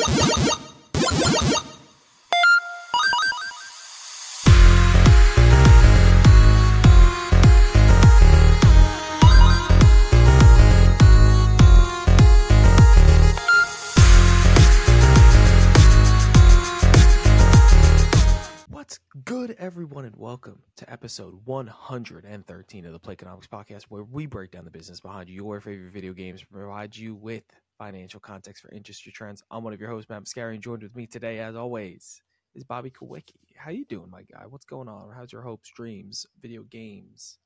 What's good, everyone, and welcome to episode 113 of the Playconomics Podcast, where we break down the business behind your favorite video games, provide you with financial context for industry trends. I'm one of your hosts, Matt Mascari, and joined with me today, as always, is Bobby Kawecki. How you doing, my guy? What's going on? How's your hopes, dreams, video games?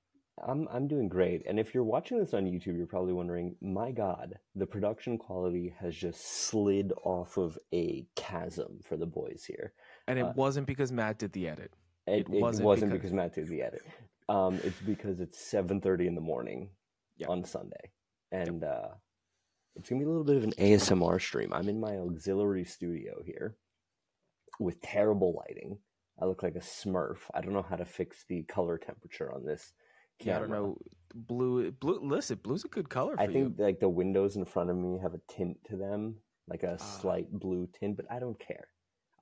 I'm I'm doing great. And if you're watching this on YouTube, you're probably wondering, my God, the production quality has just slid off of a chasm for the boys here. And it Uh, wasn't because Matt did the edit. It, It wasn't wasn't, because- because... Matt did the edit. Um, it's because it's 7:30 in the morning Yep. on Sunday, and uh, it's gonna be a little bit of an ASMR stream. I'm in my auxiliary studio here with terrible lighting. I look like a Smurf. I don't know how to fix the color temperature on this. Yeah, I don't know. Blue, blue. Listen, blue's a good color for I think you. like the windows in front of me have a tint to them, like a Ah. slight blue tint, but I don't care.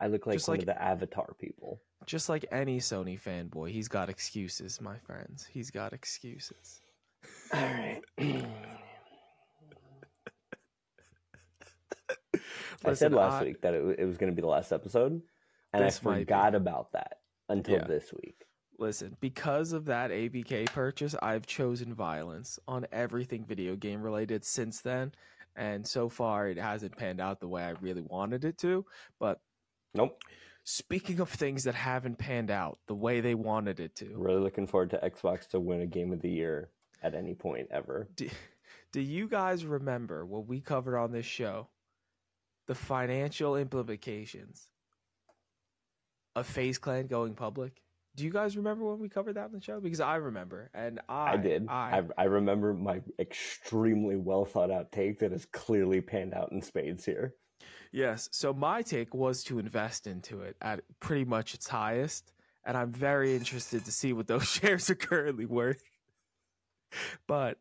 I look like one like- of the Avatar people. Just like any Sony fanboy, he's got excuses, my friends. He's got excuses. All right. I said last I- week that it, it was going to be the last episode, and I forgot about that until Yeah. this week. Listen, because of that ABK purchase, I've chosen violence on everything video game related since then. And so far, it hasn't panned out the way I really wanted it to. But Nope. speaking of things that haven't panned out the way they wanted it to, Really looking forward to Xbox to win a game of the year at any point ever. do, do you guys remember what we covered on this show? The financial implications of FaZe Clan going public? Do you guys remember when we covered that on the show? Because I remember, and I, I, did. I, I, I remember my extremely well thought out take that has clearly panned out in spades here. Yes. So my take was to invest into it at pretty much its highest, and I'm very interested to see what those shares are currently worth. But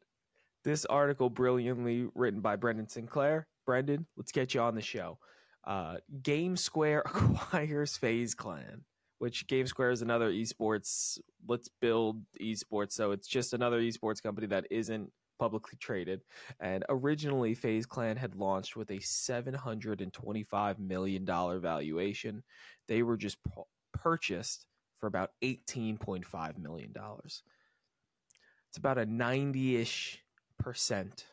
this article, brilliantly written by Brendan Sinclair. Brendan, let's get you on the show. Uh, Game Square acquires FaZe Clan, which Game Square is another esports. Let's build esports. So it's just another esports company that isn't publicly traded. And originally, FaZe Clan had launched with a $725 million valuation. They were just pu- purchased for about $18.5 million. It's about a 90 ish percent.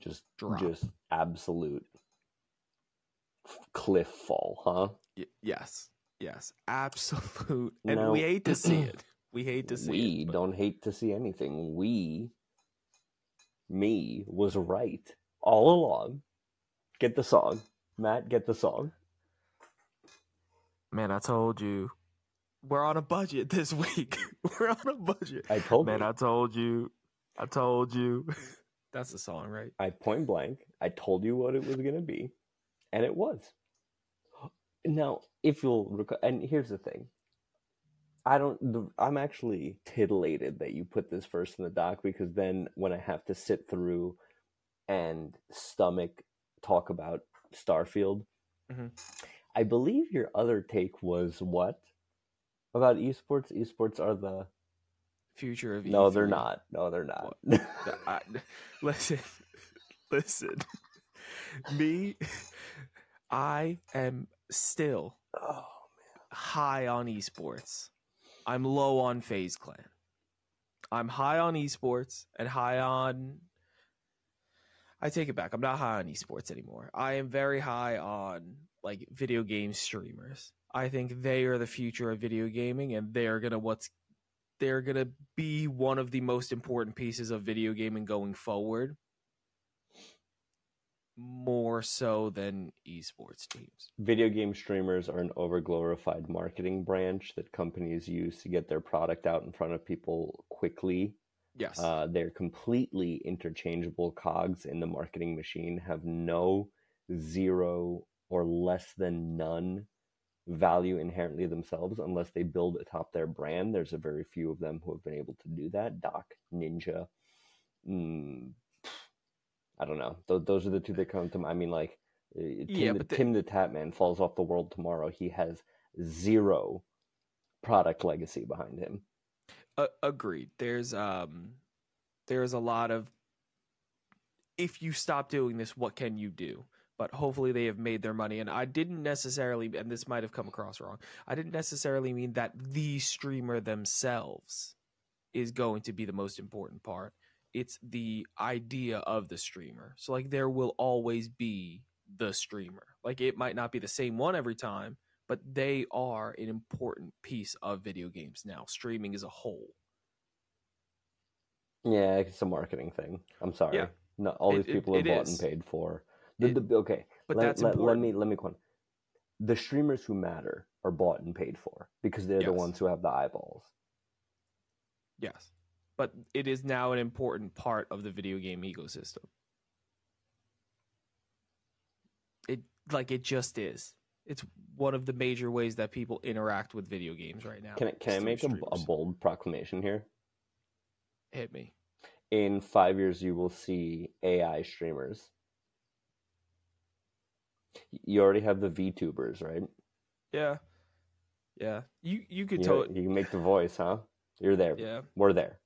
Just, Drop. just absolute cliff fall, huh? Y- yes. Yes. Absolute. And No. we hate to see it. We hate to see we it. but- don't hate to see anything. We, me, was right all along. Get the song, Matt. Get the song. Man, I told you. We're on a budget this week. We're on a budget. I told Man, you. I told you. I told you. That's the song, right? I point blank. I told you what it was gonna be, and it was. Now, if you'll recall, and here's the thing. I don't. The, I'm actually titillated that you put this first in the doc because then when I have to sit through and stomach talk about Starfield, Mhm. I believe your other take was what about esports? Esports are the Future of no, they're not. No, they're not. I- listen, listen. Me, I am still oh, high on esports. I'm low on FaZe Clan. I'm high on esports and high on. I take it back. I'm not high on esports anymore. I am very high on like video game streamers. I think they are the future of video gaming, and they're gonna what's they're gonna be one of the most important pieces of video gaming going forward. More so than esports teams. video game streamers are an overglorified marketing branch that companies use to get their product out in front of people quickly. Yes. Uh, they're completely interchangeable cogs in the marketing machine, have no, zero, or less than none value inherently themselves unless they build atop their brand. There's a very few of them who have been able to do that. Doc, Ninja, mm, I don't know. Th- those are the two that come to mind. I mean, like Uh, Tim, Yeah, the, the- Tim the Tatman falls off the world tomorrow. He has zero product legacy behind him. Uh, agreed. There's um, there's a lot of if you stop doing this, what can you do? But hopefully they have made their money. And I didn't necessarily, and this might have come across wrong. I didn't necessarily mean that the streamer themselves is going to be the most important part. It's the idea of the streamer. So like there will always be the streamer. Like it might not be the same one every time, but they are an important piece of video games now. Streaming as a whole. Yeah, it's a marketing thing. I'm sorry. Yeah. No, all It- these it- people are it bought is. and paid for. The, It- the, okay, But let, that's let, let me let me. The streamers who matter are bought and paid for because they're the ones who have the eyeballs. Yes. But it is now an important part of the video game ecosystem. It like it just is. It's one of the major ways that people interact with video games right now. Can I, can I make a, a bold proclamation here? hit me? In five years, you will see AI streamers. You already have the VTubers, right? Yeah. Yeah. You you could You, totally you can make the voice, huh? You're there. Yeah. We're there.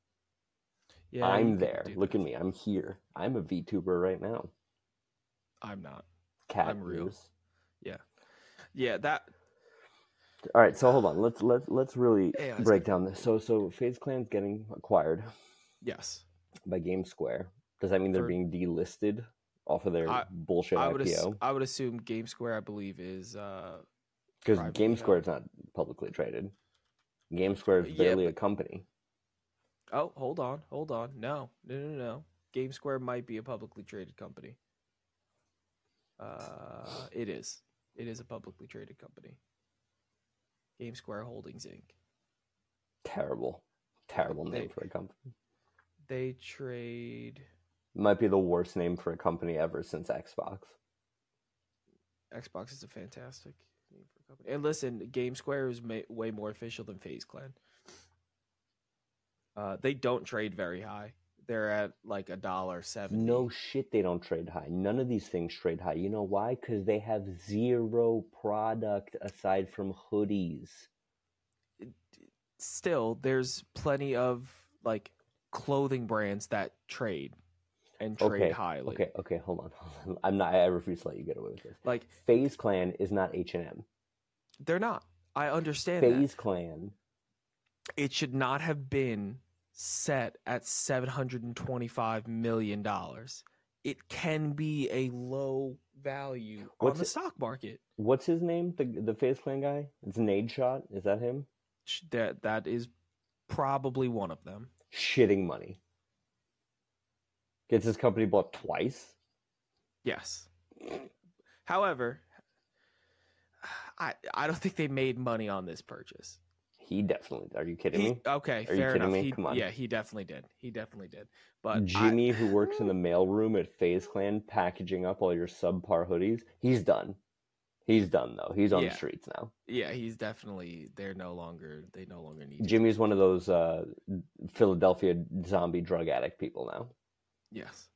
Yeah. I'm there. Look that. at me. I'm here. I'm a VTuber right now. I'm not. Cat I'm real. ears. Yeah, that All right, so hold on. Let's let's let's really break down this. So so FaZe Clan's getting acquired yes. by Game Square. Does that mean they're being delisted off of their I- bullshit I would ass- IPO? I would assume Game Square I believe is uh Because Game. Square is not publicly traded. Game Square is Yeah, barely a company. Oh, hold on, hold on. No, no, no, no. Game Square might be a publicly traded company. Uh, it is. It is a publicly traded company. Game Square Holdings Inc. Terrible, terrible name They- for a company. They trade Might be the worst name for a company ever since Xbox. Xbox is a fantastic name for a company. And listen, Game Square is ma- way more official than FaZe Clan. Uh, they don't trade very high. They're at like a dollar seventy. No shit, they don't trade high. None of these things trade high. You know why? Because they have zero product aside from hoodies. still there's plenty of like clothing brands that trade and trade Okay, highly. Okay, okay, hold on, hold on. I'm not. I refuse to let you get away with this. Like FaZe Clan is not H and M. they're not. I understand that. FaZe Clan. It should not have been set at seven hundred and twenty-five million dollars. It can be a low value What's on the it- stock market. What's his name? The the FaZe Clan guy. It's Nadeshot. Is that him? That that is probably one of them. Shitting money. Gets his company bought twice. Yes. However, I I don't think they made money on this purchase. He definitely. Are you kidding He, me? okay, Are you fair kidding enough. me? He, Come on. Yeah, he definitely did. He definitely did. But I- Jimmy, who works in the mailroom at FaZe Clan, packaging up all your subpar hoodies, he's done. He's done though. He's on Yeah. the streets now. yeah, he's definitely. They're no longer. They no longer need. him. Jimmy's one of those uh, Philadelphia zombie drug addict people now. Yes.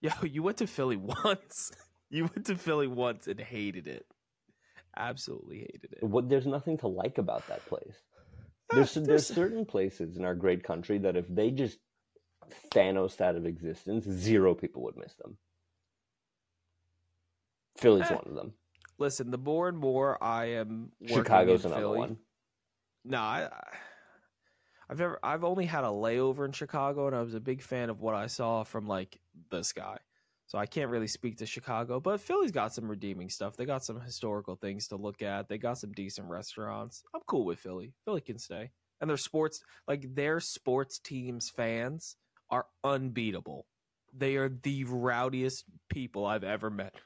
Yo, you went to Philly once. you went to Philly once and hated it. Absolutely hated it. What? There's nothing to like about that place. There's there's there's- certain places in our great country that if they just Thanos out of existence, zero people would miss them. Philly's Eh, one of them. Listen, the more and more I am Chicago's another Philly, one. No, I, I- I've never. I've only had a layover in Chicago, and I was a big fan of what I saw from like the sky. So I can't really speak to Chicago, but Philly's got some redeeming stuff. They got some historical things to look at. They got some decent restaurants. I'm cool with Philly. Philly can stay, and their sports, like their sports teams, fans are unbeatable. They are the rowdiest people I've ever met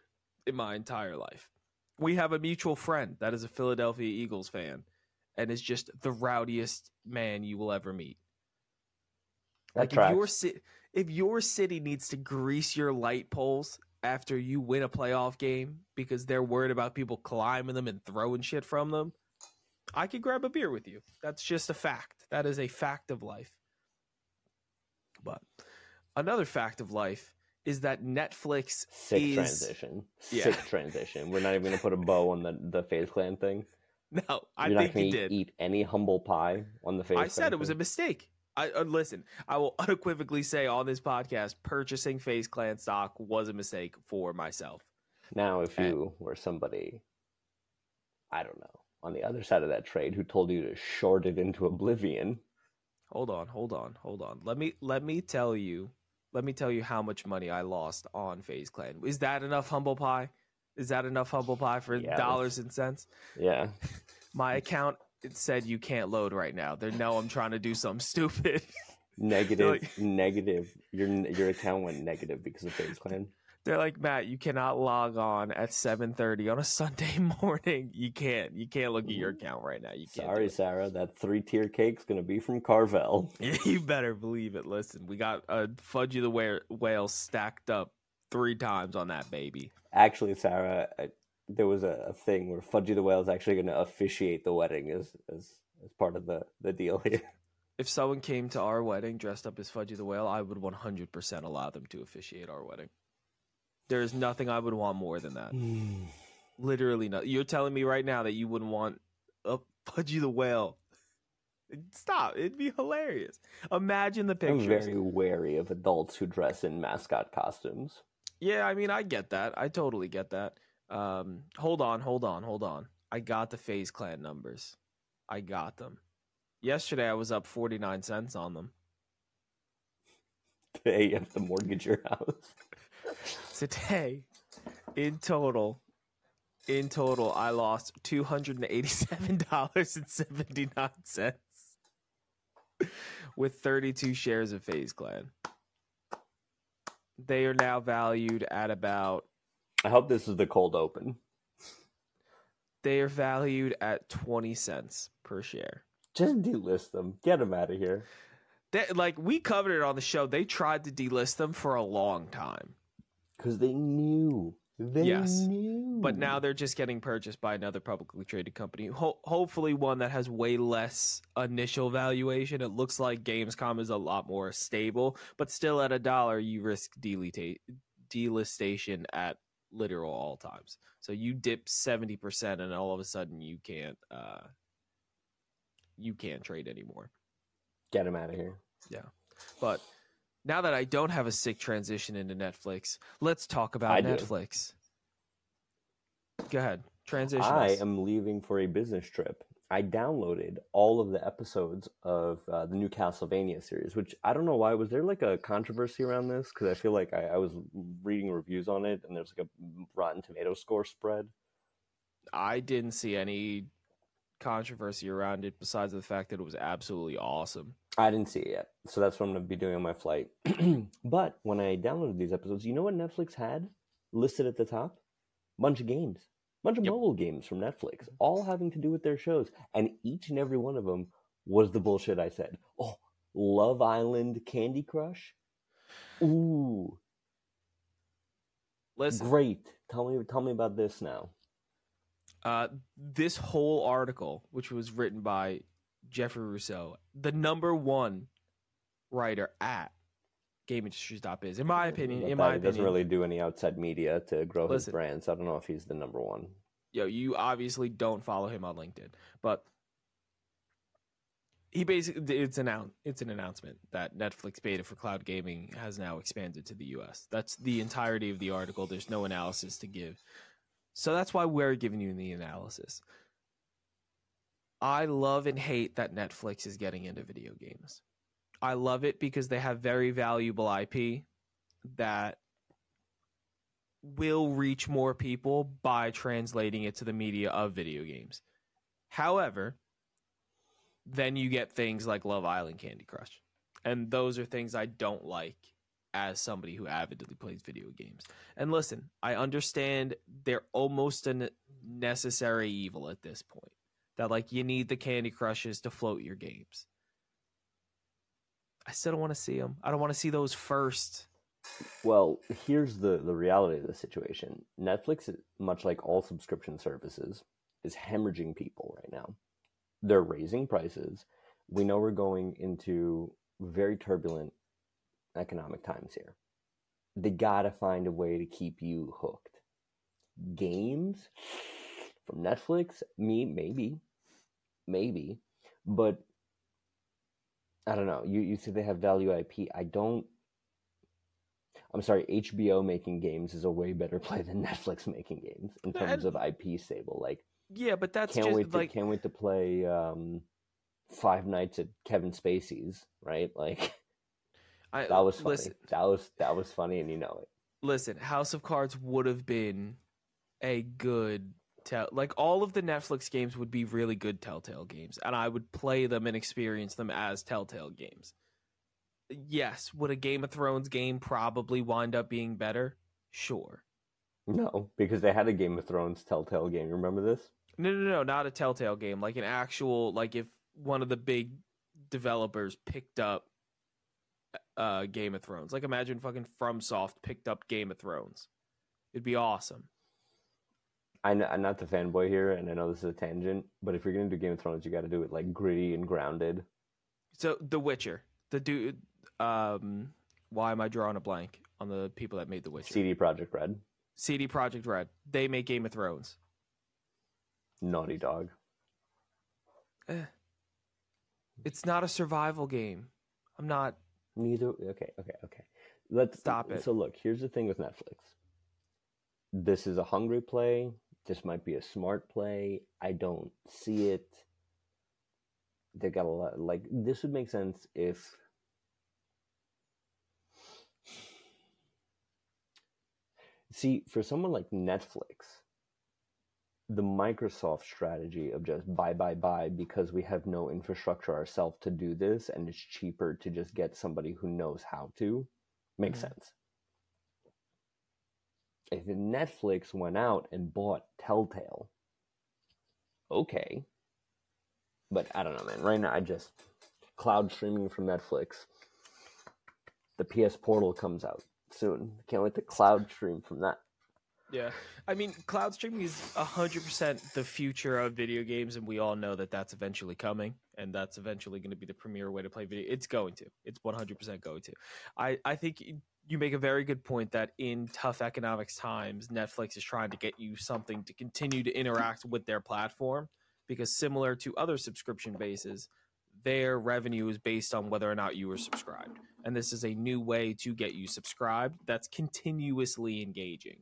in my entire life. We have a mutual friend that is a Philadelphia Eagles fan and is just the rowdiest man you will ever meet. That like tracks. if your ci- if your city needs to grease your light poles after you win a playoff game because they're worried about people climbing them and throwing shit from them, I could grab a beer with you. That's just a fact. That is a fact of life. But another fact of life is that Netflix Sick is transition. Yeah. Sick transition. We're not even gonna put a bow on the the FaZe Clan thing. no, I You're think eat, did. eat any humble pie on the face. I said it was a mistake. I uh, listen. I will unequivocally say on this podcast, purchasing FaZe Clan stock was a mistake for myself. Now, if And- you were somebody, I don't know, on the other side of that trade who told you to short it into oblivion, Hold on, hold on, hold on. Let me let me tell you. Let me tell you how much money I lost on FaZe Clan. Is that enough humble pie? Is that enough humble pie for Yeah, dollars and cents? yeah, My account it said you can't load right now. They know I'm trying to do something stupid. negative, like- negative. Your your account went negative because of Phase Clan. They're like, Matt, you cannot log on at 7:30 on a Sunday morning. You can't. You can't look at your mm-hmm. account right now. You can't. Sorry. Sarah, that three tier cake's gonna be from Carvel. you better believe it. Listen, we got a Fudgy the whale stacked up three times on that baby. Actually, Sarah, I, there was a, a thing where Fudgy the Whale is actually gonna officiate the wedding as as as part of the the deal here. If someone came to our wedding dressed up as Fudgy the Whale, I would 100% allow them to officiate our wedding. There is nothing I would want more than that. Hmm. Literally not. You're telling me right now that you wouldn't want a Fudgy the Whale. Stop. It'd be hilarious. Imagine the pictures. I'm very wary of adults who dress in mascot costumes. Yeah, I mean, I get that. I totally get that. Um, hold on, hold on, hold on. I got the FaZe Clan numbers. I got them. Yesterday, I was up 49 cents on them. Today you have to mortgage your house. Today, in total, in total, I lost $287.79 with 32 shares of FaZe Clan. They are now valued at about I hope this is the cold open. they are valued at 20 cents per share. Just delist them. Get them out of here. They, like we covered it on the show, they tried to delist them for a long time, Because they knew. They Yes. knew. but now they're just getting purchased by another publicly traded company. Ho- hopefully, one that has way less initial valuation. It looks like Gamescom is a lot more stable, but still at a dollar, you risk delita- delistation at literal all times. So you dip seventy percent, and all of a sudden you can't uh, you can't trade anymore. Get them out of here. Yeah. But now that I don't have a sick transition into Netflix, let's talk about I do. Netflix. Go ahead. Transition. I us. am leaving for a business trip. I downloaded all of the episodes of uh, the new Castlevania series, which I don't know why. Was there like a controversy around this? Because I feel like I, I was reading reviews on it, and there's like a Rotten Tomato score spread. I didn't see any controversy around it besides the fact that it was absolutely awesome. I didn't see it yet, so that's what I'm going to be doing on my flight. but when I downloaded these episodes, you know what Netflix had listed at the top? Bunch of games, bunch of Yep. mobile games from Netflix, all having to do with their shows, and each and every one of them was the bullshit I said. Oh, Love Island, Candy Crush. Ooh, Listen, great! Tell me, tell me about this now. uh, this whole article, which was written by Jeffrey Rousseau, the number one writer at GamesIndustry.biz, in my opinion, But in my opinion, doesn't really do any outside media to grow his Listen. brand, so I don't know if he's the number one. yo, you obviously don't follow him on LinkedIn, but he basically it's an it's an announcement that Netflix beta for cloud gaming has now expanded to the US. That's the entirety of the article. There's no analysis to give. So that's why we're giving you the analysis. I love and hate that Netflix is getting into video games. I love it because they have very valuable IP that will reach more people by translating it to the media of video games. However, then you get things like Love Island Candy Crush. And those are things I don't like as somebody who avidly plays video games. And listen, I understand they're almost a necessary evil at this point. That like you need the Candy Crushes to float your games. I still don't want to see them. I don't want to see those first. Well, here's the the reality of the situation. Netflix, much like all subscription services, is hemorrhaging people right now. They're raising prices. We know we're going into very turbulent economic times here. they gotta find a way to keep you hooked. Games from Netflix, me maybe, maybe, but I don't know. You you say they have value IP. I don't. I'm sorry. HBO making games is a way better play than Netflix making games in terms of IP stable. Like, Yeah, but that's can't just wait to like can't wait to play um, Five Nights at Kevin Spacey's. Right? Like I, that was funny. listen. That was that was funny, and you know it. listen, House of Cards would have been a good tell like all of the Netflix games would be really good Telltale games and I would play them and experience them as Telltale games. Yes, would a Game of Thrones game probably wind up being better? Sure. No, because they had a Game of Thrones Telltale game. Remember this? No, no, no, not a Telltale game, like an actual like if one of the big developers picked up uh Game of Thrones. Like imagine fucking FromSoft picked up Game of Thrones. It'd be awesome. I know, I'm not the fanboy here, and I know this is a tangent, but if you're gonna do Game of Thrones, you got to do it like gritty and grounded. So The Witcher, the dude. Um, why am I drawing a blank on the people that made The Witcher? CD Projekt Red, CD Projekt Red. They make Game of Thrones. Naughty Dog. Eh. It's not a survival game. I'm not. Neither. Okay, okay, okay. Let's Stop it. So look, here's the thing with Netflix. This is a hungry play. This might be a smart play. I don't see it. They got a lot. Like this would make sense if. See, for someone like Netflix, the Microsoft strategy of just buy, buy, buy because we have no infrastructure ourselves to do this and it's cheaper to just get somebody who knows how to makes Mhm. sense. If Netflix went out and bought Telltale, okay. But I don't know, man. Right now, I just cloud streaming from Netflix. The PS Portal comes out soon. Can't wait to cloud stream from that. Yeah, I mean, cloud streaming is hundred percent the future of video games, and we all know that that's eventually coming, and that's eventually going to be the premier way to play video. It's going to. It's one hundred percent going to. I I think you make a very good point that in tough economics times, Netflix is trying to get you something to continue to interact with their platform, because similar to other subscription bases, their revenue is based on whether or not you are subscribed, and this is a new way to get you subscribed that's continuously engaging.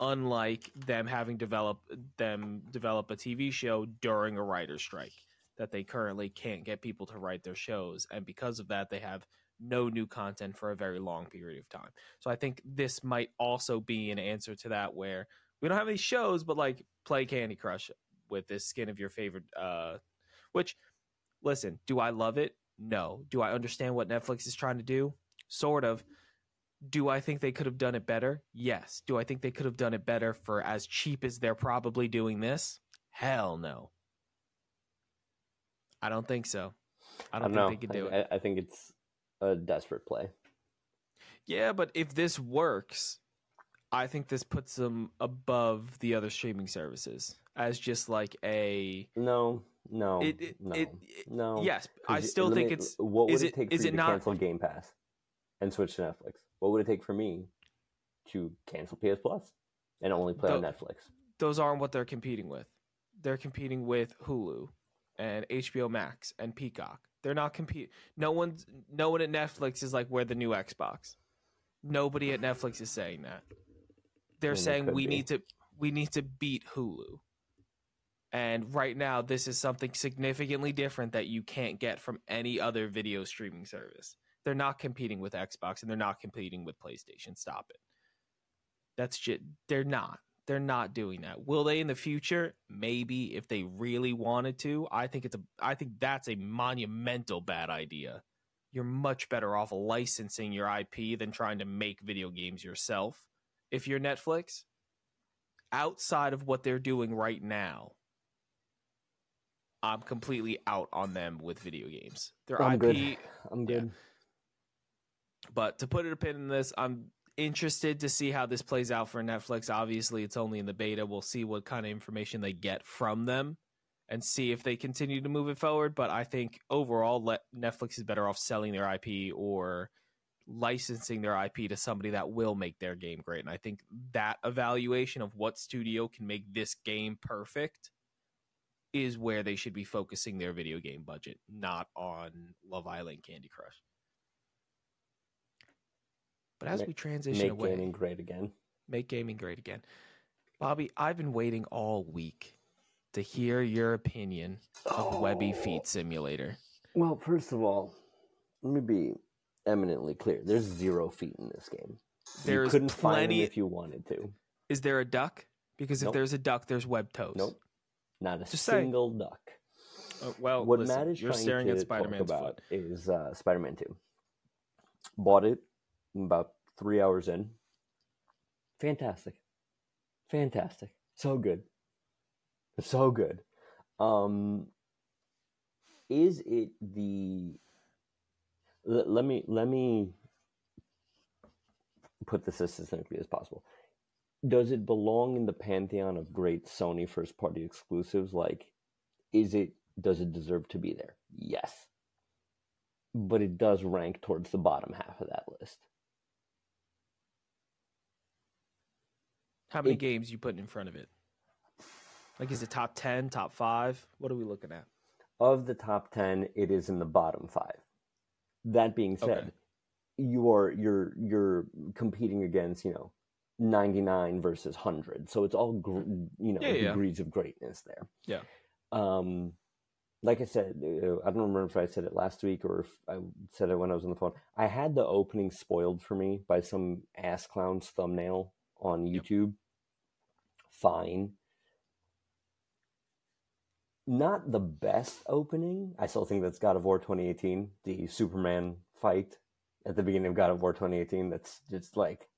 Unlike them having developed them develop a TV show during a writer's strike that they currently can't get people to write their shows. And because of that they have no new content for a very long period of time. So I think this might also be an answer to that where we don't have any shows but like play Candy Crush with this skin of your favorite uh which listen, do I love it? No. Do I understand what Netflix is trying to do? Sort of. Do I think they could have done it better? Yes. Do I think they could have done it better for as cheap as they're probably doing this? Hell no. I don't think so. I don't, know. think they could do I, it. I, I think it's a desperate play. Yeah, but if this works, I think this puts them above the other streaming services as just like a. No, no, It, it, no, it, no. yes, I still think me- it's. What would it take for you to not- cancel Game Pass and switch to Netflix? What would it take for me to cancel PS Plus and only play on Netflix? Those aren't what they're competing with. They're competing with Hulu and HBO Max and Peacock. They're not compete. No one's. No one at Netflix is like we're the new Xbox. Nobody at Netflix is saying that. They're saying we be. need to. We need to beat Hulu. And right now, this is something significantly different that you can't get from any other video streaming service. They're not competing with Xbox and they're not competing with PlayStation. Stop it. That's just, they're not. They're not doing that. Will they in the future? Maybe if they really wanted to. I think it's a I think that's a monumental bad idea. You're much better off licensing your IP than trying to make video games yourself. If you're Netflix, outside of what they're doing right now, I'm completely out on them with video games. Their I'm IP, good. I'm yeah. good. but to put it a pin in this, I'm interested to see how this plays out for Netflix. Obviously, it's only in the beta. We'll see what kind of information they get from them and see if they continue to move it forward. But I think overall, Netflix is better off selling their IP or licensing their IP to somebody that will make their game great. And I think that evaluation of what studio can make this game perfect is where they should be focusing their video game budget, not on Love Island Candy Crush. But as Make- we transition away. Make away, gaming great again. make gaming great again. Bobby, I've been waiting all week to hear your opinion of Webby Oh. Feet Simulator. Well, first of all, let me be eminently clear. There's zero feet in this game. There's you couldn't find plenty- them if you wanted to. Is there a duck? Because if Nope. there's a duck, there's web toes. Nope. Not a Just single duck. Uh, well, what listen, Matt is you're trying staring to at talk Spider-Man's about foot. is uh, Spider-Man 2. Bought it about three hours in. Fantastic. Fantastic. So good. So good. Um, is it the let, let me let me put this as succinctly as possible does it belong in the pantheon of great sony first party exclusives like is it does it deserve to be there yes but it does rank towards the bottom half of that list How many it- games you putting in front of it? Like, is it top ten, top five? What are we looking at? of the top 10 it is in the bottom 5 that being said Okay. you're you're you're competing against you know 99 versus 100 so it's all gr- you know Yeah, yeah. degrees of greatness there Yeah. um like i said uh, i don't remember if i said it last week or if i said it when i was on the phone i had the opening spoiled for me by some ass clown's thumbnail on Yep. youtube fine not the best opening. I still think that's God of War 2018, the Superman fight at the beginning of God of War 2018. That's just like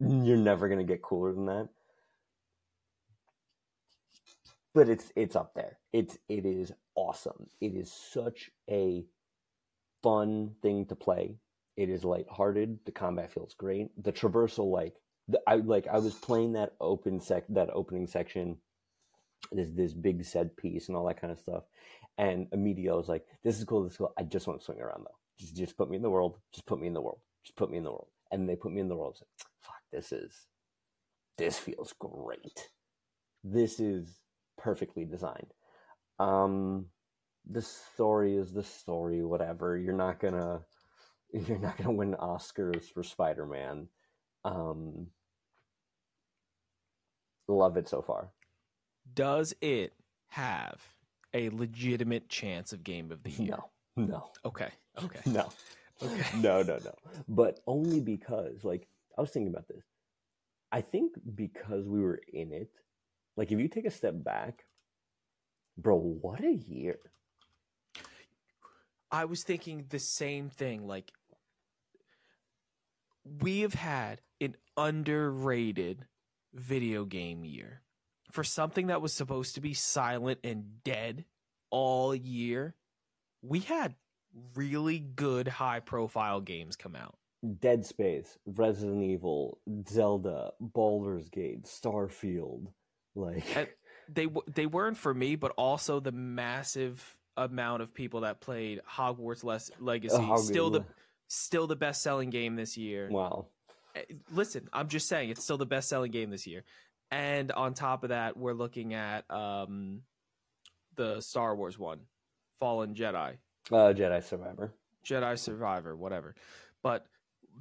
you're never gonna get cooler than that. But it's it's up there. It's it is awesome. It is such a fun thing to play. It is lighthearted. The combat feels great. The traversal, like I like, I was playing that open sec that opening section this this big set piece and all that kind of stuff. And immediately I was like, "This is cool. This is cool. I just want to swing around though. Just just put me in the world. Just put me in the world. Just put me in the world." And they put me in the world. I was like, "Fuck, this is this feels great. This is perfectly designed." Um, the story is the story. Whatever. You're not gonna you're not gonna win Oscars for Spider Man. Um, love it so far. Does it have a legitimate chance of game of the year? No, no, Okay. Okay. no, Okay. no, no, no. But only because, like, I was thinking about this. I think because we were in it, like, if you take a step back, bro, what a year. I was thinking the same thing. Like, we have had an underrated video game year for something that was supposed to be silent and dead all year. We had really good high profile games come out. Dead Space, Resident Evil, Zelda, Baldur's Gate, Starfield, like, And- They they weren't for me, but also the massive amount of people that played Hogwarts Legacy. Oh, still the. Still the best selling game this year. wow. Eh, listen, I'm just saying it's still the best selling game this year. And on top of that, we're looking at um the Star Wars one, Fallen Jedi, Uh, Jedi Survivor. Jedi Survivor, whatever. But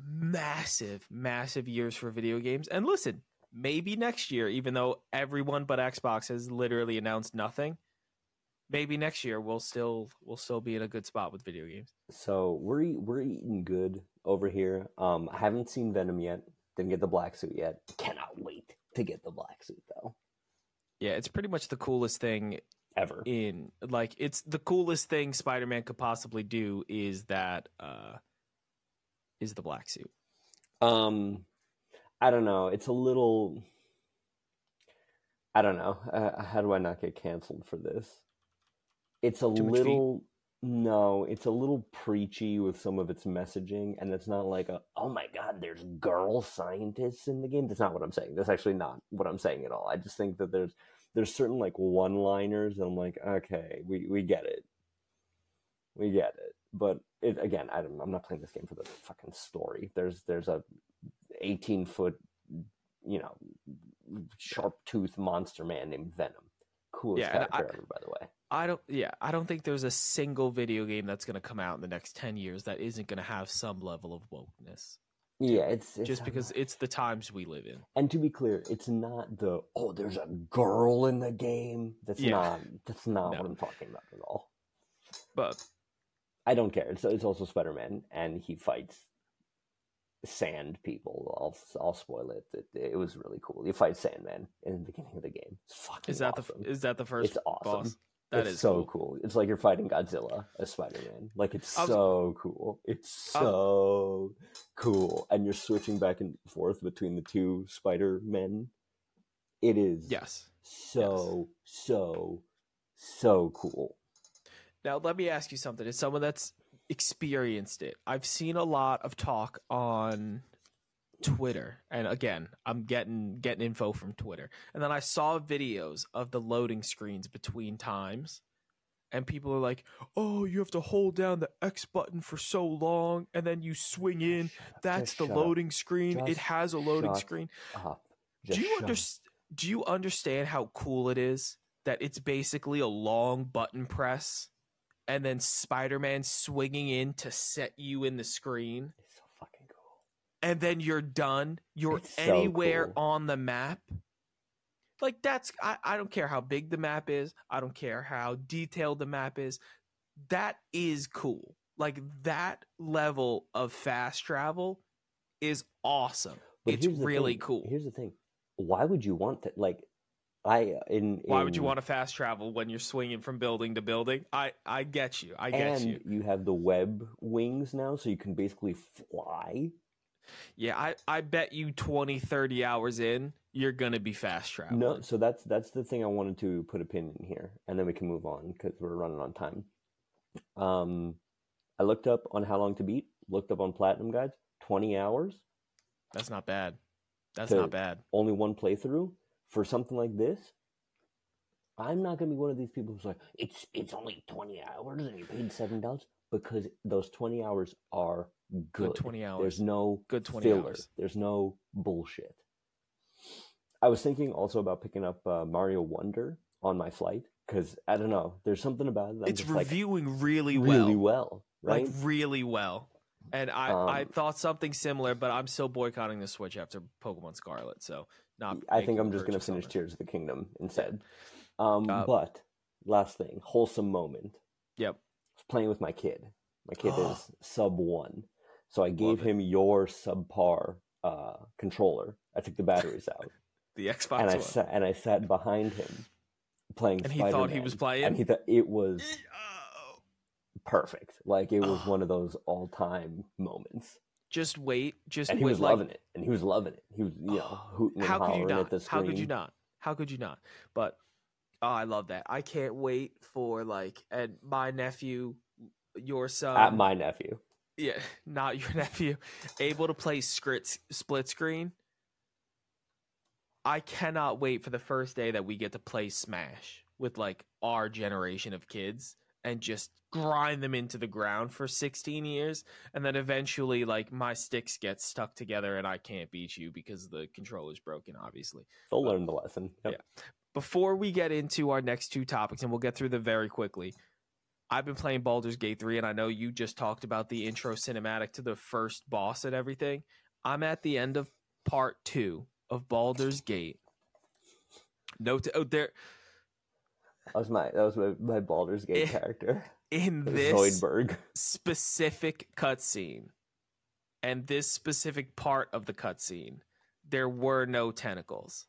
massive, massive years for video games. And listen, maybe next year, even though everyone but Xbox has literally announced nothing, maybe next year we'll still we'll still be in a good spot with video games. So we're we're eating good over here. Um, I haven't seen Venom yet. Didn't get the black suit yet. Cannot wait to get the black suit though. Yeah, it's pretty much the coolest thing Ever. in like it's the coolest thing Spider-Man could possibly do is that uh is the black suit. Um, I don't know. It's a little. I don't know. Uh, how do I not get canceled for this? It's a Too little. No, it's a little preachy with some of its messaging, and it's not like a "oh my god, there's girl scientists in the game." That's not what I'm saying. That's actually not what I'm saying at all. I just think that there's there's certain like one-liners, and I'm like, okay, we we get it, we get it. but it, again, I don't, I'm not playing this game for the fucking story. There's there's a 18 foot, you know, sharp tooth monster man named Venom. Coolest Yeah, character I- ever, by the way. I don't. Yeah, I don't think there's a single video game that's going to come out in the next ten years that isn't going to have some level of wokeness. Yeah, it's, it's just because it's the times we live in. And to be clear, it's not the oh, there's a girl in the game. That's Yeah. not that's not No. what I'm talking about at all. But I don't care. It's it's also Spider Man, and he fights sand people. I'll I'll spoil it. It, it was really cool. You fight Sandman in the beginning of the game. It's fucking is that awesome. the is that the first it's awesome. boss? That it's is so cool. cool. It's like you're fighting Godzilla as Spider Man. Like it's was- so cool. It's I was- so cool, and you're switching back and forth between the two Spider Men. It is Yes. so so so cool. Now let me ask you something. As someone that's experienced it, I've seen a lot of talk on Twitter, and again, I'm getting getting info from Twitter, and then I saw videos of the loading screens between times, and people are like, "Oh, you have to hold down the X button for so long, and then you swing in. Shut. That's the shut up. loading screen. it has a loading screen." Do you understand? Do you understand how cool it is that it's basically a long button press, and then Spider-Man swinging in to set you in the screen, It's so fucking cool. and then you're done. You're It's so anywhere cool. on the map. Like that's I, I don't care how big the map is. I don't care how detailed the map is. That is cool. Like that level of fast travel is awesome. But it's really thing. cool. Here's the thing. Why would you want that? Like, I in Why would you want to fast travel when you're swinging from building to building? I I get you. I get you. and you. have the web wings now, so you can basically fly. Yeah, I I bet you 20 30 hours in, you're going to be fast traveling. No, so that's that's the thing I wanted to put a pin in here, and then we can move on because we're running on time. Um, I looked up on how long to beat. Looked up on Platinum Guides. Twenty hours, That's not bad. That's not bad. only one playthrough for something like this. I'm not gonna be one of these people who's like, it's it's only twenty hours and you paid seven dollars because those twenty hours are good. Good 20 hours. There's no Good 20 filler. hours. There's no bullshit. I was thinking also about picking up uh, Mario Wonder on my flight because I don't know. There's something about it. that it's just like, reviewing really well. really well, right? Like really well. And I, I Um, thought something similar, but I'm still boycotting the Switch after Pokemon Scarlet. So not. I think I'm just gonna finish it. Tears of the Kingdom instead. Um, Uh, but last thing, wholesome moment. Yep. I was playing with my kid. My kid is sub one, so I gave Love it. him your subpar uh, controller. I took the batteries out, The Xbox and I One. sat and I sat behind him playing. And he thought he was playing? and he thought it was. Perfect. Like it was Oh. one of those all time moments, Just wait. Just and he wait. was like, loving it. And he was loving it. He was you know hooting and How could hollering you at not? the screen. How could you not? How could you not? But oh, I love that. I can't wait for like and my nephew, your son, At my nephew. yeah, not your nephew, able to play script split screen. I cannot wait for the first day that we get to play Smash with like our generation of kids and just grind them into the ground for 16 years and then eventually like my sticks get stuck together and I can't beat you because the controller's broken obviously. They'll learn the lesson. Yep. Before we get into our next two topics and we'll get through them very quickly. I've been playing Baldur's Gate 3 and I know you just talked about the intro cinematic to the first boss and everything. I'm at the end of part 2 of Baldur's Gate. No t- oh, there That was my that was my, my Baldur's Gate Eh, character. in this Zoidberg. specific cutscene and this specific part of the cutscene, there were no tentacles.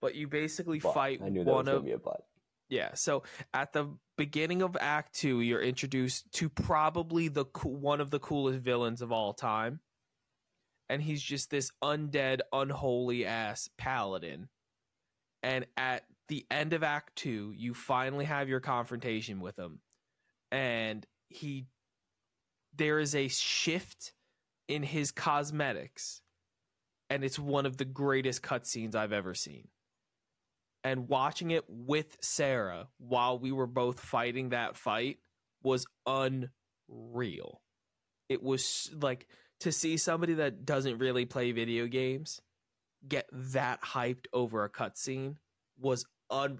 But you basically But fight I knew that one of be a butt. yeah. So at the beginning of Act Two, you're introduced to probably the one of the coolest villains of all time, and he's just this undead, unholy ass paladin. And at the end of Act Two, you finally have your confrontation with him, and he there is a shift in his cosmetics, and it's one of the greatest cutscenes I've ever seen and watching it with Sarah while we were both fighting that fight was unreal. It was like to see somebody that doesn't really play video games get that hyped over a cutscene was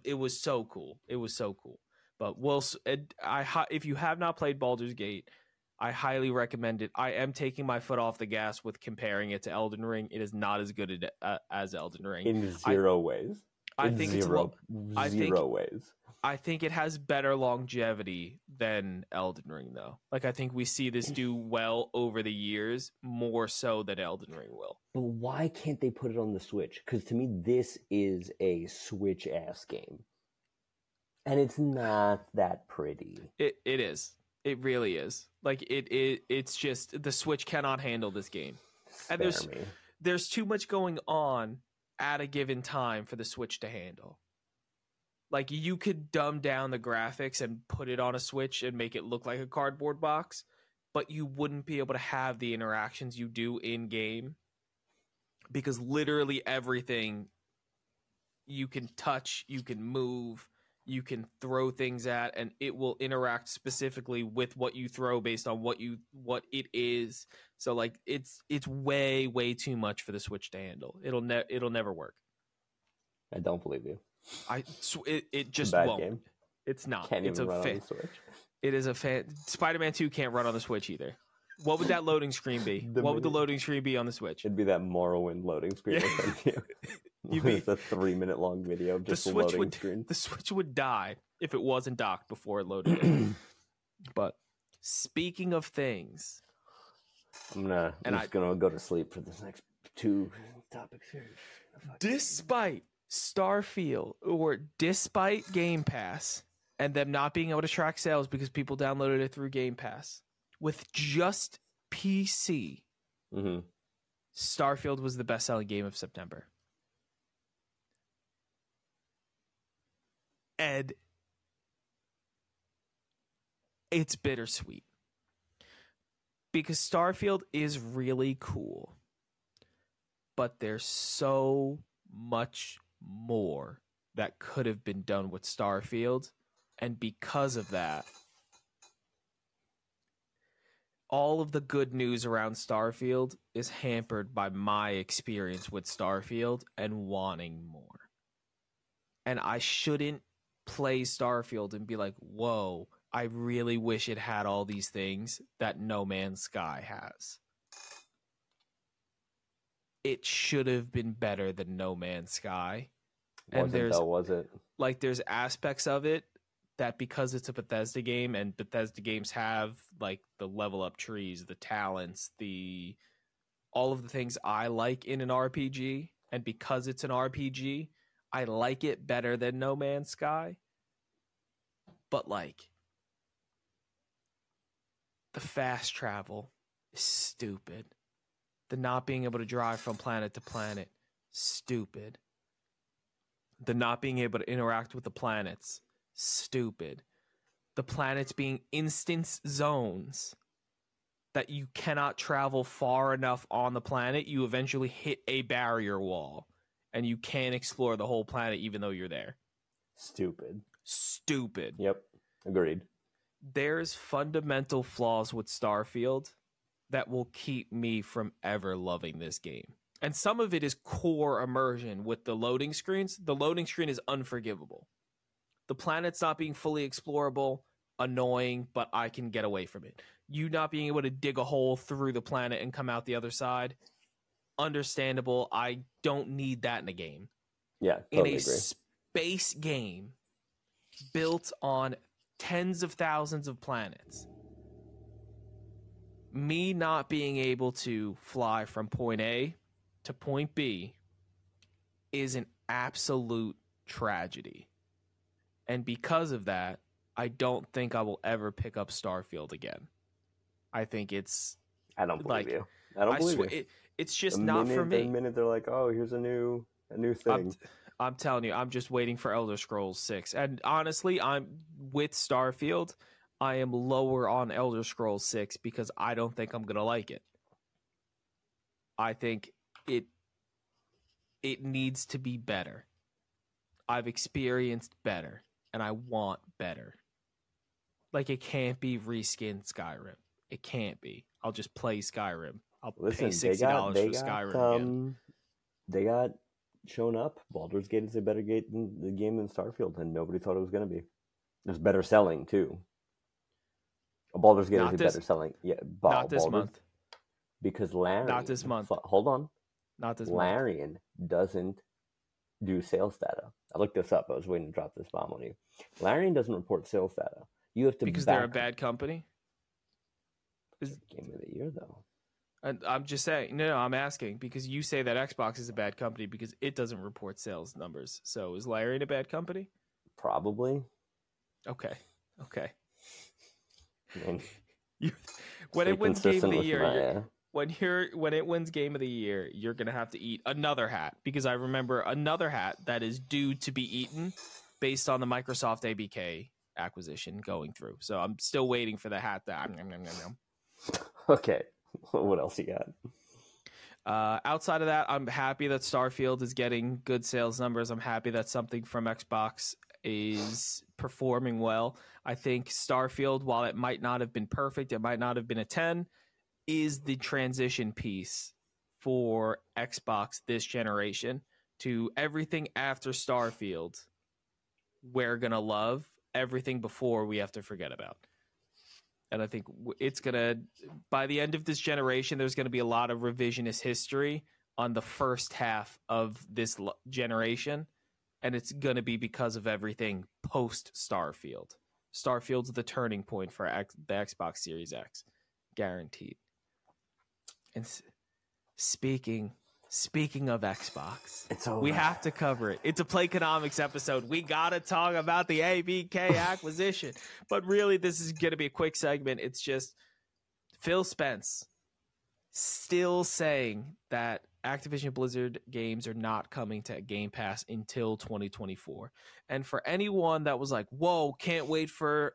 it was so cool. It was so cool. But we'll it- I if you have not played Baldur's Gate, I highly recommend it. I am taking my foot off the gas with comparing it to Elden Ring. It is not as good as Elden Ring. in zero ways. I In think it's zero, lo- I think- ways. I think it has better longevity than Elden Ring, though. Like I think we see this do well over the years, more so than Elden Ring will. But why can't they put it on the Switch? Because to me, this is a Switch ass game, and it's not that pretty. It it is. It really is. Like it it it's just the Switch cannot handle this game. And there's- me. There's too much going on at a given time for the Switch to handle. Like you could dumb down the graphics and put it on a Switch and make it look like a cardboard box, but you wouldn't be able to have the interactions you do in game because literally everything you can touch, you can move, you can throw things at and it will interact specifically with what you throw based on what you what it is. So like it's it's way way too much for the Switch to handle. It'll ne- it'll never work. I don't believe you. I sw- it, it just bad won't. game. It's not. Can't it's even a run fa- on the Switch. it is a fan. Spider-Man 2 can't run on the Switch either. What would that loading screen be? What would the loading screen be on the Switch? It'd be that Morrowind loading screen. Yeah. I you. You'd be- With a three minute long video of The just the, Switch would screen. the Switch would die if it wasn't docked before it loaded. it. but speaking of things, I'm gonna. I'm I- just gonna go to sleep for this next two topics here. despite Starfield or despite Game Pass and them not being able to track sales because people downloaded it through Game Pass, with just PC, hmm Starfield was the best selling game of September. And it's bittersweet because Starfield is really cool, but there's so much more that could have been done with Starfield. And because of that, all of the good news around Starfield is hampered by my experience with Starfield and wanting more. And I shouldn't play Starfield and be like, whoa, I really wish it had all these things that No Man's Sky has. It should have been better than No Man's Sky. And Wasn't there's- though, was it? like there's aspects of it that because it's a Bethesda game and Bethesda games have like the level up trees, the talents, the all of the things I like in an RPG and because it's an RPG, I like it better than No Man's Sky. But like the fast travel is stupid. The not being able to drive from planet to planet, stupid the not being able to interact with the planets stupid the planets being instance zones that you cannot travel far enough on the planet you eventually hit a barrier wall and you can't explore the whole planet even though you're there Stupid. stupid Yep. Agreed. there's fundamental flaws with Starfield that will keep me from ever loving this game. And some of it is core immersion with the loading screens. The loading screen is unforgivable. The planet's not being fully explorable, annoying, but I can get away from it. You not being able to dig a hole through the planet and come out the other side, understandable. I don't need that in a game Yeah. in a agree. space game built on tens of thousands of planets. Me not being able to fly from point A to point B is an absolute tragedy. And because of that, I don't think I will ever pick up Starfield again. I think it's I don't believe like, you. I don't I believe swear you. it, it's just The not minute, for me. The minute they're like, "Oh, here's a new a new I'm, thing," I'm telling you, I'm just waiting for Elder Scrolls 6. And honestly, I'm with Starfield, I am lower on Elder Scrolls 6 because I don't think I'm going to like it. I think it it needs to be better. I've experienced better and I want better. Like it can't be reskinned Skyrim. It can't be. I'll just play Skyrim. I'll Listen, pay they sixty got dollars for got Skyrim again. um, they got shown up. Baldur's Gate is a better gate than the game than Starfield, and nobody thought it was going to be. It was better selling too. Baldur's Gate Not is a this- better selling. Yeah, Ba- Not this Baldur's- month. because Larian. Not this month. Hold on, Not this month. Larian doesn't do sales data. I looked this up. I was waiting to drop this bomb on you. Larian doesn't report sales data. You have to Because back they're a bad company. Is- game of the year though. I'm just saying, no, no, I'm asking because you say that Xbox is a bad company because it doesn't report sales numbers. So is Larian a bad company? Probably. Okay, okay. I mean, You, when it wins game of the year, my, you're- uh, when you're when it wins game of the year, you're gonna have to eat another hat because I remember another hat that is due to be eaten based on the Microsoft ABK acquisition going through. So I'm still waiting for the hat that. nom. Okay. what else you got? Uh, outside of that, I'm happy that Starfield is getting good sales numbers. I'm happy that something from Xbox is performing well. I think Starfield, while it might not have been perfect, it might not have been a 10, is the transition piece for Xbox this generation to everything after Starfield. We're going to love everything before we have to forget about. And I think it's going to, by the end of this generation, there's going to be a lot of revisionist history on the first half of this generation. And it's going to be because of everything post Starfield. Starfield's the turning point for X, the Xbox Series X, guaranteed. And s- speaking speaking of Xbox, It's over. we have to cover it. It's a Playconomics episode. We got to talk about the ABK acquisition. But really, this is going to be a quick segment. It's just Phil Spencer still saying that Activision Blizzard games are not coming to Game Pass until 2024. And for anyone that was like, whoa, can't wait for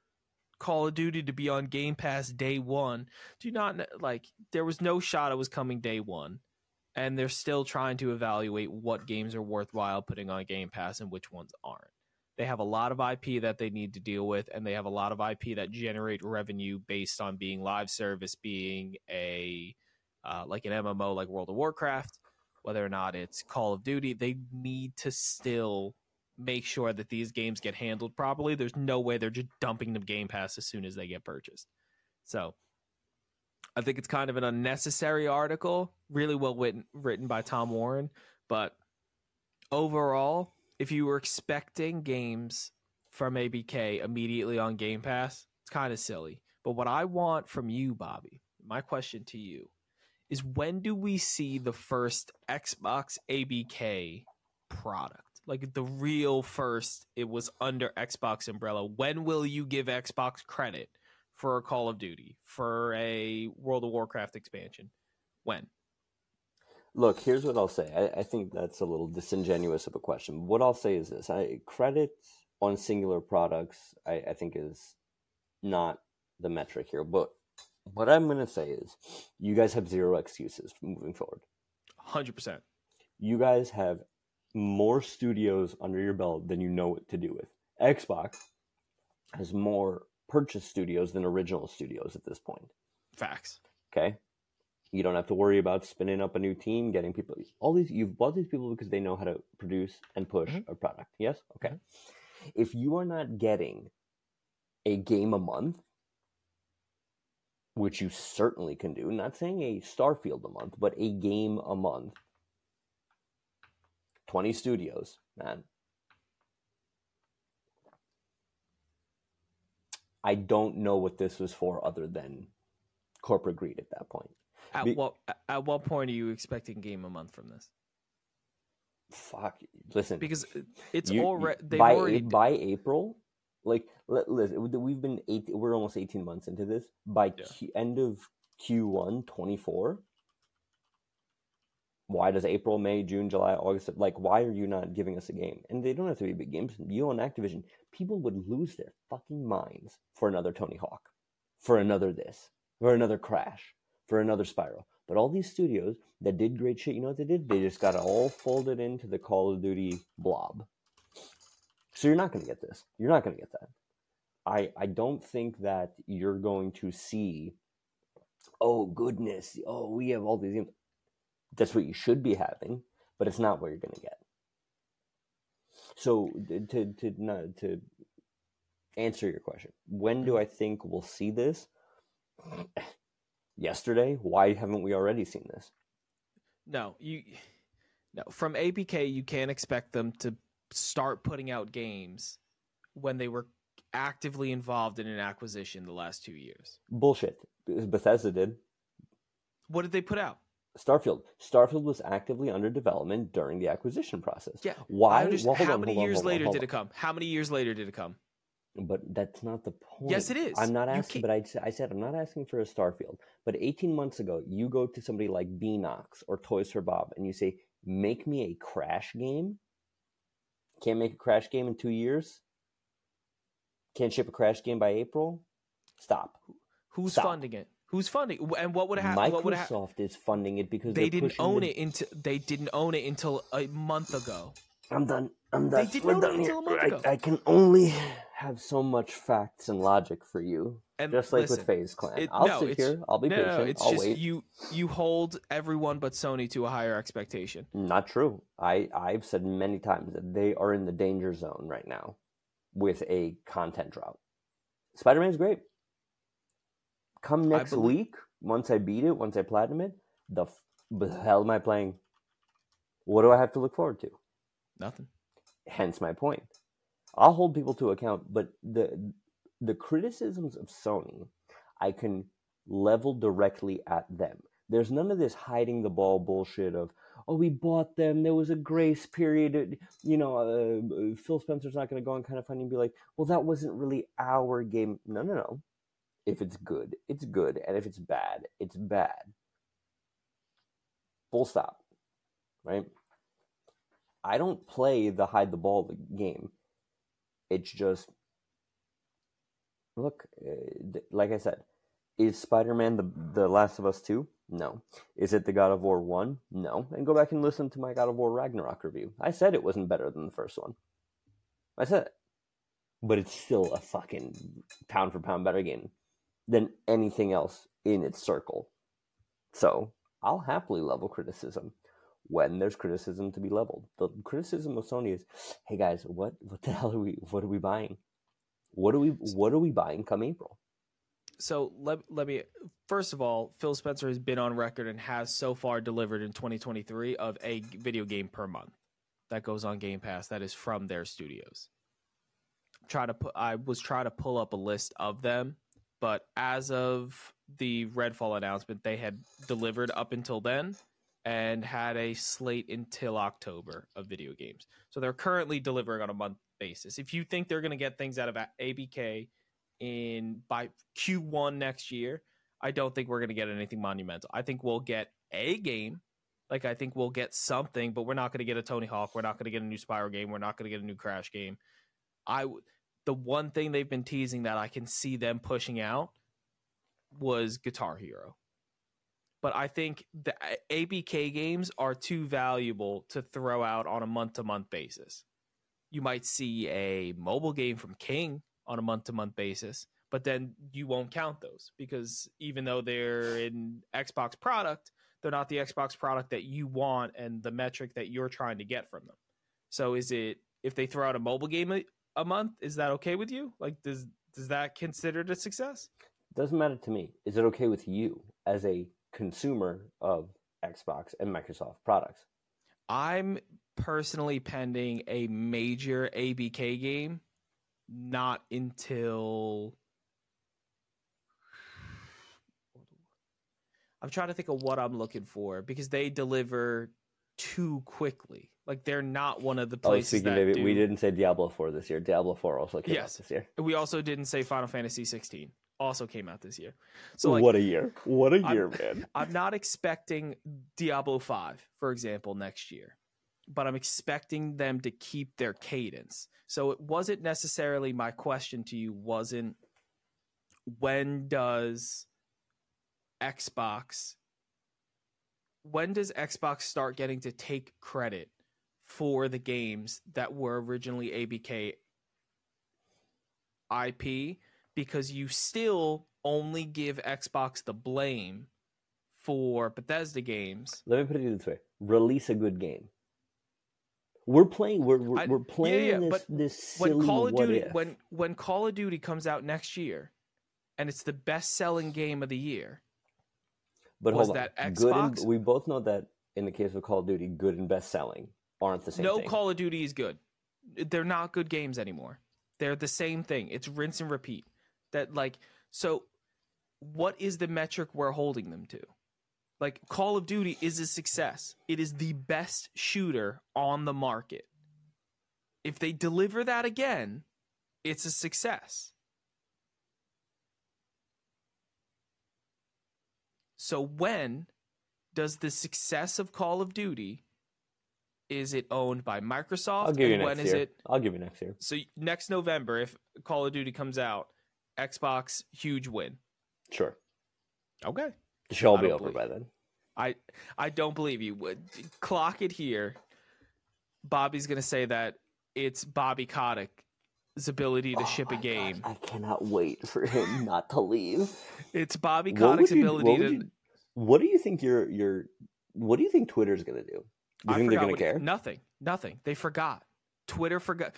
Call of Duty to be on Game Pass day one, do not like, there was no shot it was coming day one and they're still trying to evaluate what games are worthwhile putting on Game Pass and which ones aren't. They have a lot of IP that they need to deal with, and they have a lot of IP that generate revenue based on being live service, being a uh, like an MMO like World of Warcraft, whether or not it's Call of Duty. They need to still make sure that these games get handled properly. There's no way they're just dumping them Game Pass as soon as they get purchased. So I think it's kind of an unnecessary article, really well written, written by Tom Warren. But overall, if you were expecting games from ABK immediately on Game Pass, it's kind of silly. But what I want from you, Bobby, my question to you is when do we see the first Xbox ABK product? Like the real first, it was under Xbox umbrella. When will you give Xbox credit for a Call of Duty, for a World of Warcraft expansion? When? Look, here's what I'll say. I, I think that's a little disingenuous of a question. What I'll say is this: I, credit on singular products, I, I think, is not the metric here. But what I'm going to say is, you guys have zero excuses moving forward. 100%. You guys have more studios under your belt than you know what to do with. Xbox has more purchase studios than original studios at this point. Facts. Okay. You don't have to worry about spinning up a new team, getting people. All these you've bought these people because they know how to produce and push Mhm. a product. Yes. Okay. If you are not getting a game a month, which you certainly can do, not saying a Starfield a month, but a game a month, twenty studios, man. I don't know what this was for other than corporate greed at that point. At Be- what at what point are you expecting game a month from this? Fuck. Listen, Because it's you- already by already by April, like let, listen, we've been eight. We're almost eighteen months into this. By Yeah. Q, end of Q one twenty four. Why does April, May, June, July, August? Like, why are you not giving us a game? And they don't have to be big games. You own Activision. People would lose their fucking minds for another Tony Hawk, for another this, for another Crash, for another Spyro. But all these studios that did great shit, you know what they did? They just got all folded into the Call of Duty blob. So you're not going to get this. You're not going to get that. I I don't think that you're going to see. Oh goodness! Oh, we have all these games. That's what you should be having, but it's not what you're going to get. So to to not to answer your question, when do mm-hmm. I think we'll see this? Yesterday. Why haven't we already seen this? No, you no from ABK you can't expect them to start putting out games when they were actively involved in an acquisition the last 2 years. Bullshit. Bethesda did. What did they put out? Starfield. Starfield was actively under development during the acquisition process. Yeah. Why? Well, how on, many years on, later did it come? How many years later did it come? But that's not the point. Yes, it is. I'm not asking, but I, I said I'm not asking for a Starfield. But 18 months ago, you go to somebody like Beenox or Toys for Bob and you say, make me a Crash game. Can't make a Crash game in two years? Can't ship a Crash game by April? Stop. Who's Stop. funding it? Who's funding? And what would happen? What would happen? Microsoft is funding it because They didn't own the- it until they didn't own it until a month ago. I'm done. I'm done. They didn't We're own it until a month ago. I, I can only have so much facts and logic for you. And Just like listen, with FaZe Clan. it- I'll no, sit here. I'll be no, patient. no, it's I'll just wait. you. You hold everyone but Sony to a higher expectation. Not true. I, I've said many times that they are in the danger zone right now with a content drought. Spider Man's great. Come next believe- week, once I beat it, once I platinum it, the, f- the hell am I playing? What do I have to look forward to? Nothing. Hence my point. I'll hold people to account, but the the criticisms of Sony, I can level directly at them. There's none of this hiding the ball bullshit of oh we bought them. There was a grace period. You know, uh, Phil Spencer's not going to go on Kinda Funny and be like, well that wasn't really our game. No, no, no. If it's good, it's good, and if it's bad, it's bad. Full stop. Right. I don't play the hide the ball game. It's just look, uh, like I said, is Spider-Man the the Last of Us 2? No. Is it the God of War 1? No. And go back and listen to my God of War Ragnarok review. I said it wasn't better than the first one. I said it. But it's still a fucking pound for pound better game than anything else in its circle. So, I'll happily level criticism when there's criticism to be leveled. The criticism of Sony is, "Hey guys, what what the hell are we what are we buying? What are we what are we buying come April?" So let let me first of all, Phil Spencer has been on record and has so far delivered in 2023 of a video game per month that goes on Game Pass that is from their studios. Try to put I was trying to pull up a list of them, but as of the Redfall announcement, they had delivered up until then and had a slate until October of video games. So they're currently delivering on a month basis. If you think they're going to get things out of ABK in by Q1 next year, I don't think we're going to get anything monumental. I think we'll get a game. Like I think we'll get something, but we're not going to get a Tony Hawk. We're not going to get a new Spyro game. We're not going to get a new Crash game. I w- the one thing they've been teasing that I can see them pushing out was Guitar Hero. But I think the ABK games are too valuable to throw out on a month to month basis. You might see a mobile game from King on a month to month basis, but then you won't count those because even though they're in Xbox product, they're not the Xbox product that you want and the metric that you're trying to get from them. So is it if they throw out a mobile game a, month, is that okay with you? Like does does that considered a success? Doesn't matter to me. Is it okay with you as a consumer of Xbox and Microsoft products? I'm personally pending a major ABK game not until I'm trying to think of what I'm looking for because they deliver too quickly. Like they're not one of the Oh, places speaking that of it, do. we didn't say Diablo 4 this year. Diablo 4 also came Yes. out this year. We also didn't say Final Fantasy 16 also came out this year. So like what a year. What a I'm- year, man. I'm not expecting Diablo 5, for example, next year, but I'm expecting them to keep their cadence. So it wasn't necessarily my question to you, wasn't when does Xbox when does Xbox start getting to take credit for the games that were originally ABK IP because you still only give Xbox the blame for Bethesda games. Let me put it this way: release a good game. We're playing. We're we're, I- we're playing yeah, this but this silly When Call of what Duty if. when when Call of Duty comes out next year and it's the best selling game of the year. but was hold on. that Good and, Xbox? we both know that in the case of Call of Duty, good and best selling aren't the same no thing. Call of Duty is good. They're not good games anymore. They're the same thing. It's rinse and repeat. That like so what is the metric we're holding them to? Like Call of Duty is a success. It is the best shooter on the market. If they deliver that again, it's a success. So when does the success of Call of Duty is it owned by Microsoft I'll give you and next when is year. it I'll give you next year. so next November if Call of Duty comes out Xbox huge win. Sure. Okay. The show will be over believe by then. I I don't believe you. Would clock it here. Bobby's gonna say that it's Bobby Kotick's ability to Oh ship a game. God, I cannot wait for him not to leave. It's Bobby Kotick's you- ability what to. you- What do you think your your What do you think Twitter's gonna do? You I think they're gonna what- care? Nothing. Nothing. They forgot. Twitter forgot.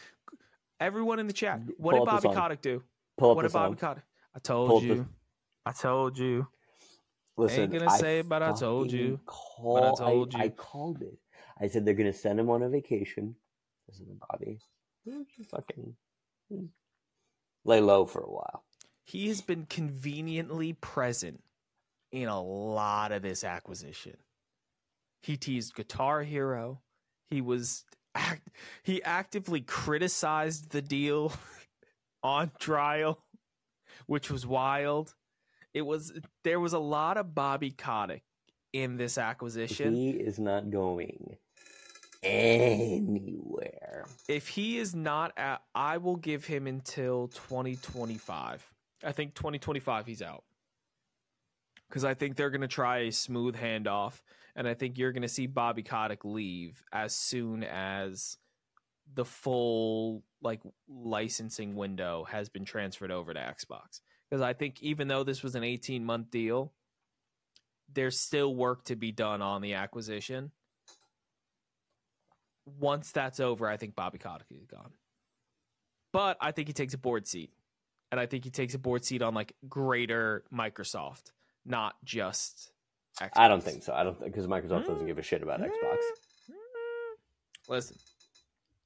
Everyone in the chat. What Pull did Bobby. Kotick do? Pull up What did Bobby. Kotick? I told Pull you. I told you. Listen, gonna I say, but I told you. Call, But I told I, you. called it. I said they're gonna send him on a vacation. Listen to Bobby. Fucking hmm, lay low for a while. He has been conveniently present in a lot of this acquisition. He teased Guitar Hero. He was act- he actively criticized the deal on trial, which was wild. It was there was a lot of Bobby Kotick in this acquisition. He is not going anywhere. if he is not at I will give him until 2025. I think 2025 he's out. Cuz I think they're going to try a smooth handoff and I think you're going to see Bobby Kotick leave as soon as the full like licensing window has been transferred over to Xbox. Cuz I think even though this was an 18 month deal, there's still work to be done on the acquisition once that's over, I think Bobby Kotick is gone. But I think he takes a board seat. And I think he takes a board seat on like greater Microsoft, not just Xbox. I don't think so. I don't because Microsoft doesn't give a shit about Xbox. Listen,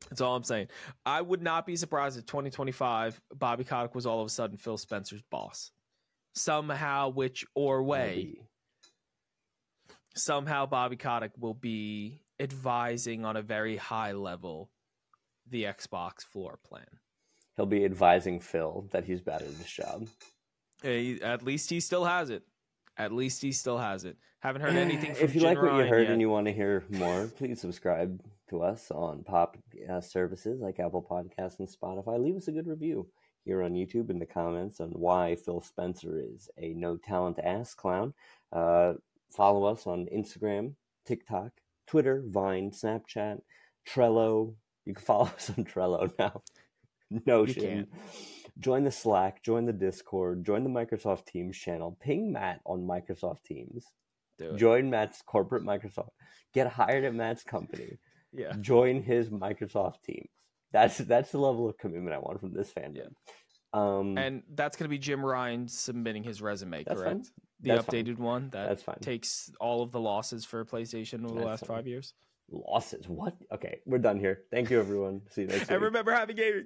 that's all I'm saying. I would not be surprised if 2025 Bobby Kotick was all of a sudden Phil Spencer's boss. Somehow, which or way, somehow Bobby Kotick will be advising on a very high level the Xbox floor plan. He'll be advising Phil that he's bad at his job. Hey, at least he still has it. At least he still has it. Haven't heard anything from if you Jim like what you heard yet. and you want to hear more, please subscribe to us on podcast services like Apple Podcasts and Spotify. Leave us a good review here on YouTube in the comments on why Phil Spencer is a no talent ass clown. Uh, follow us on Instagram, TikTok, Twitter, Vine, Snapchat, Trello. You can follow us on Trello now. Notion. Join the Slack, join the Discord, join the Microsoft Teams channel. Ping Matt on Microsoft Teams. Join Matt's corporate Microsoft. Get hired at Matt's company. yeah. Join his Microsoft teams. That's that's the level of commitment I want from this fandom. Um, And that's going to be Jim Ryan submitting his resume, correct? fine. The That's fine. updated one that that's fine. takes all of the losses for PlayStation over the That's last fine. five years. Losses. What? Okay, we're done here. Thank you, everyone. See you next And week. remember, happy gaming.